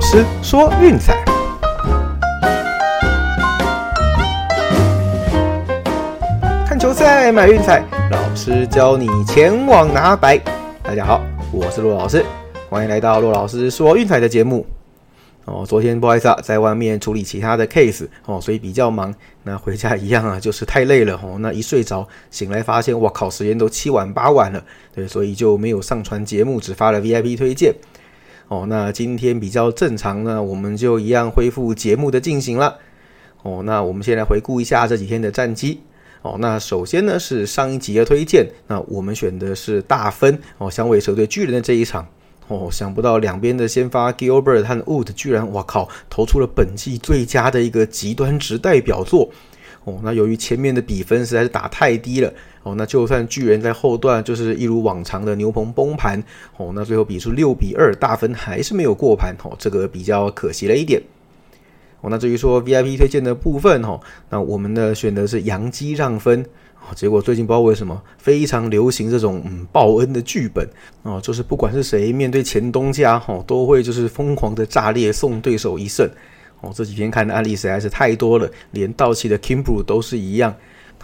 老师说运彩，看球赛买运彩，老师教你前往拿白。大家好，我是骆老师，欢迎来到骆老师说运彩的节目。哦，昨天不好意思啊，在外面处理其他的 case 哦，所以比较忙。那回家一样啊，就是太累了哦。那一睡着醒来发现，哇靠，时间都七晚八晚了。对，所以就没有上传节目，只发了 VIP 推荐。哦，那今天比较正常呢，我们就一样恢复节目的进行了。哦，那我们先来回顾一下这几天的战绩。哦，那首先呢是上一集的推荐，那我们选的是大分哦，响尾蛇对巨人的这一场。哦，想不到两边的先发 Gilbert 和 Wood 居然，哇靠，投出了本季最佳的一个极端值代表作。哦，那由于前面的比分实在是打太低了，哦，那就算巨人在后段就是一如往常的牛棚崩盘，哦，那最后比出六比二大分还是没有过盘，哦，这个比较可惜了一点。哦，那至于说 VIP 推荐的部分，哦，那我们的选的是杨基让分。结果最近不知道为什么非常流行这种嗯报恩的剧本哦，就是不管是谁面对前东家哈，都会就是疯狂的炸裂送对手一胜哦。这几天看的案例实在是太多了，连道奇的 k i m b r e 都是一样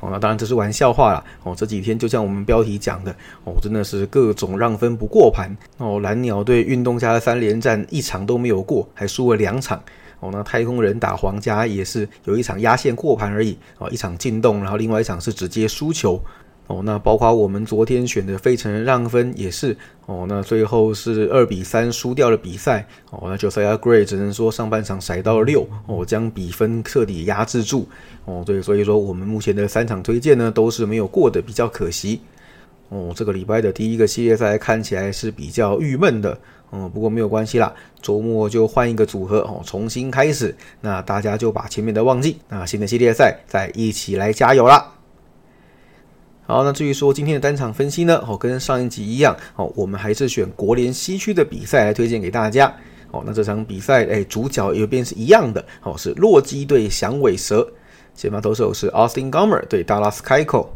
哦。那当然这是玩笑话啦哦。这几天就像我们标题讲的哦，真的是各种让分不过盘哦。蓝鸟对运动家的三连战一场都没有过，还输了两场。哦，那太空人打皇家也是有一场压线过盘而已哦，一场进洞，然后另外一场是直接输球哦。那包括我们昨天选的费城让分也是哦，那最后是二比三输掉了比赛哦。那 Josiah Gray 只能说上半场甩到六哦，将比分彻底压制住哦。对，所以说我们目前的三场推荐呢都是没有过的，比较可惜哦。这个礼拜的第一个系列赛看起来是比较郁闷的。嗯，不过没有关系啦，周末就换一个组合哦，重新开始。那大家就把前面的忘记，那新的系列赛再一起来加油啦。好，那至于说今天的单场分析呢，哦，跟上一集一样，哦，我们还是选国联西区的比赛来推荐给大家。哦，那这场比赛，哎，主角也变是一样的，哦，是洛基对响尾蛇，先发投手是 Austin Gomer 对 Dallas Keuchel。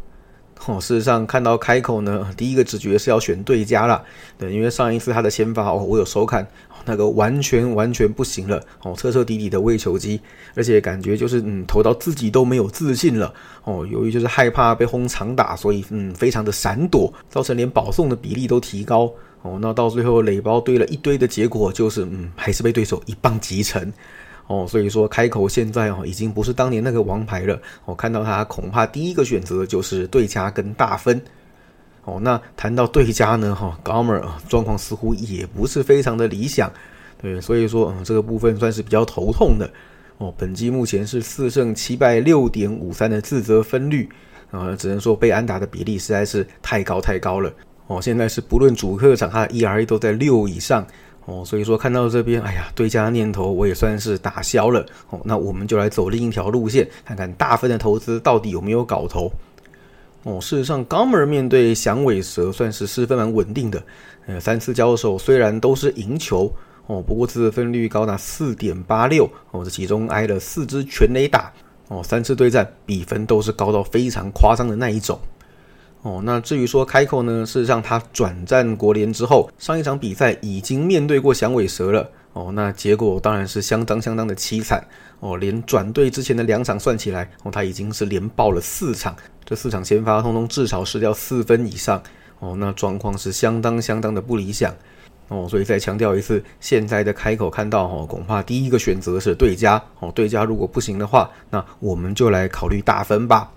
哦，事实上看到开口呢，第一个直觉是要选对家了，对，因为上一次他的先发哦，我有收看，那个完全完全不行了，哦，彻彻底底的喂球机，而且感觉就是嗯，投到自己都没有自信了，哦，由于就是害怕被轰长打，所以嗯，非常的闪躲，造成连保送的比例都提高，哦，那到最后垒包堆了一堆的结果就是嗯，还是被对手一棒击沉。哦，所以说开口现在哦，已经不是当年那个王牌了。我看到他恐怕第一个选择就是对家跟大分。哦，那谈到对家呢，哈，Gomer 状况似乎也不是非常的理想。对，所以说嗯，这个部分算是比较头痛的。哦，本季目前是四胜七败六点五三的自责分率，啊，只能说被安打的比例实在是太高太高了。哦，现在是不论主客场，他的 ERA 都在六以上。哦，所以说看到这边，哎呀，对家的念头我也算是打消了。哦，那我们就来走另一条路线，看看大分的投资到底有没有搞头。哦，事实上，高门面对响尾蛇算是失分蛮稳定的。呃，三次交手虽然都是赢球，哦，不过得分率高达四点八六，哦，这其中挨了四支全垒打，哦，三次对战比分都是高到非常夸张的那一种。哦，那至于说开口呢，事实上他转战国联之后，上一场比赛已经面对过响尾蛇了。哦，那结果当然是相当相当的凄惨。哦，连转队之前的两场算起来，哦，他已经是连爆了四场，这四场先发通通至少失掉四分以上。哦，那状况是相当相当的不理想。哦，所以再强调一次，现在的开口看到，哦，恐怕第一个选择是对家。哦，对家如果不行的话，那我们就来考虑大分吧。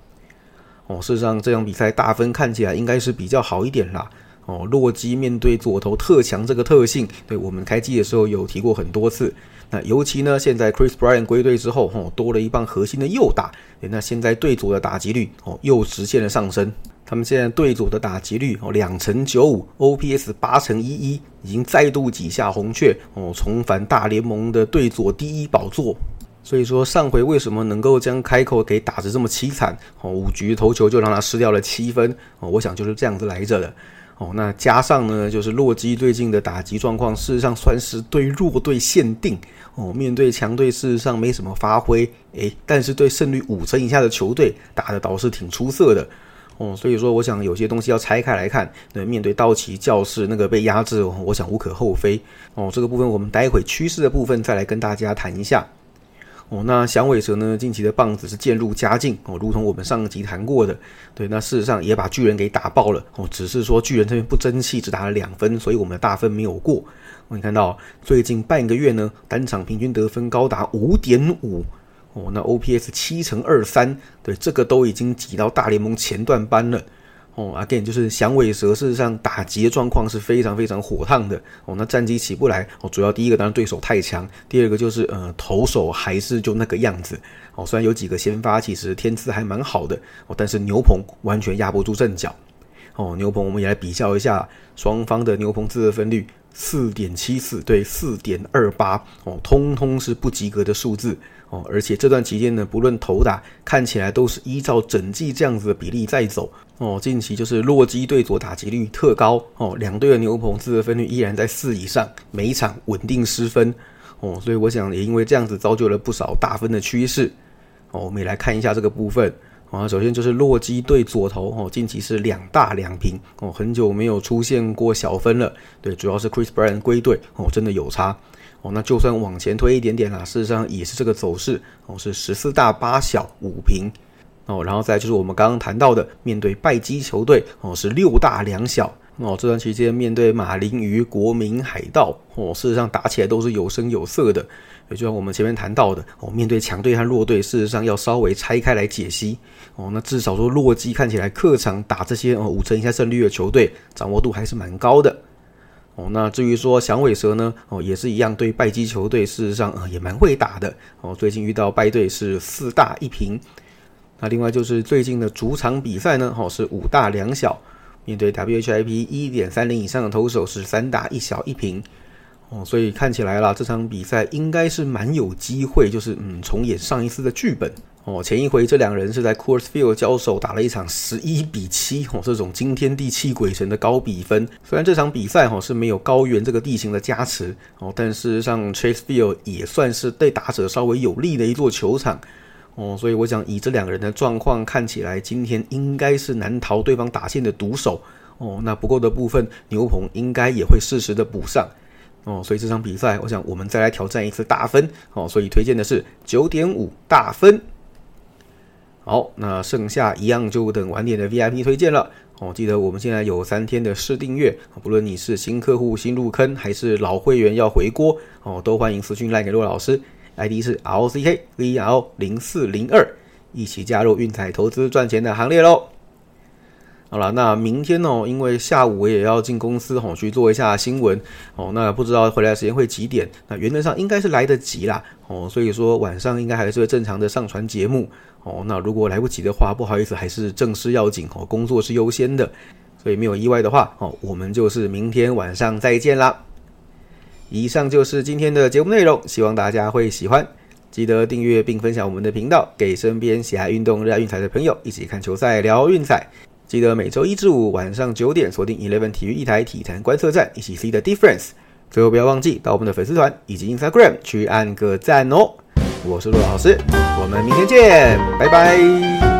哦，事实上这场比赛大分看起来应该是比较好一点啦。哦，洛基面对左投特强这个特性，对我们开机的时候有提过很多次。那尤其呢，现在 Chris Bryan 归队之后，哦，多了一棒核心的右打，那现在对左的打击率哦又实现了上升。他们现在对左的打击率哦两成九五，OPS 八成一一，已经再度挤下红雀哦，重返大联盟的对左第一宝座。所以说上回为什么能够将开口给打得这么凄惨？哦，五局投球就让他失掉了七分。哦，我想就是这样子来着的。哦，那加上呢，就是洛基最近的打击状况，事实上算是对弱队限定。哦，面对强队事实上没什么发挥。诶，但是对胜率五成以下的球队打的倒是挺出色的。哦，所以说我想有些东西要拆开来看。对，面对道奇教室那个被压制，我想无可厚非。哦，这个部分我们待会趋势的部分再来跟大家谈一下。哦，那响尾蛇呢？近期的棒子是渐入佳境哦，如同我们上集谈过的，对，那事实上也把巨人给打爆了哦，只是说巨人这边不争气，只打了两分，所以我们的大分没有过。你看到最近半个月呢，单场平均得分高达五点五哦，那 OPS 七乘二三，对，这个都已经挤到大联盟前段班了。哦，again 就是响尾蛇，事实上打击的状况是非常非常火烫的哦。那战绩起不来哦，主要第一个当然对手太强，第二个就是呃投手还是就那个样子哦。虽然有几个先发其实天资还蛮好的哦，但是牛棚完全压不住阵脚哦。牛棚我们也来比较一下双方的牛棚自得分率四点七四对四点二八哦，通通是不及格的数字哦。而且这段期间呢，不论投打看起来都是依照整季这样子的比例在走。哦，近期就是洛基对左打击率特高哦，两队的牛棚自得分率依然在四以上，每一场稳定失分哦，所以我想也因为这样子造就了不少大分的趋势哦。我们也来看一下这个部分啊，首先就是洛基对左投哦，近期是两大两平哦，很久没有出现过小分了。对，主要是 Chris Bryan 归队哦，真的有差哦。那就算往前推一点点啦，事实上也是这个走势哦，是十四大八小五平。哦，然后再就是我们刚刚谈到的，面对拜基球队哦，是六大两小哦。这段期间面对马林鱼、国民海盗哦，事实上打起来都是有声有色的。也就像我们前面谈到的哦，面对强队和弱队，事实上要稍微拆开来解析哦。那至少说洛基看起来客场打这些哦五成以下胜率的球队，掌握度还是蛮高的哦。那至于说响尾蛇呢哦，也是一样对败绩球队，事实上呃也蛮会打的哦。最近遇到败队是四大一平。那另外就是最近的主场比赛呢，哦是五大两小，面对 WHIP 一点三零以上的投手是三大一小一平，哦，所以看起来啦，这场比赛应该是蛮有机会，就是嗯重演上一次的剧本哦。前一回这两人是在 Coors Field 交手，打了一场十一比七哦，这种惊天地泣鬼神的高比分。虽然这场比赛哈是没有高原这个地形的加持哦，但事实上 Chase Field 也算是对打者稍微有利的一座球场。哦，所以我想以这两个人的状况看起来，今天应该是难逃对方打线的毒手。哦，那不够的部分，牛棚应该也会适时的补上。哦，所以这场比赛，我想我们再来挑战一次大分。哦，所以推荐的是九点五大分。好，那剩下一样就等晚点的 VIP 推荐了。哦，记得我们现在有三天的试订阅，不论你是新客户新入坑，还是老会员要回锅，哦，都欢迎私信赖给骆老师。ID 是 L C K V L 零四零二，一起加入运彩投资赚钱的行列喽！好了，那明天哦，因为下午我也要进公司哦，去做一下新闻哦。那不知道回来时间会几点？那原则上应该是来得及啦哦，所以说晚上应该还是会正常的上传节目哦。那如果来不及的话，不好意思，还是正事要紧哦，工作是优先的，所以没有意外的话哦，我们就是明天晚上再见啦。以上就是今天的节目内容，希望大家会喜欢。记得订阅并分享我们的频道，给身边喜爱运动、热爱运彩的朋友一起看球赛、聊运彩。记得每周一至五晚上九点锁定 Eleven 体育一台体坛观测站，一起 see the difference。最后不要忘记到我们的粉丝团以及 Instagram 去按个赞哦。我是陆老师，我们明天见，拜拜。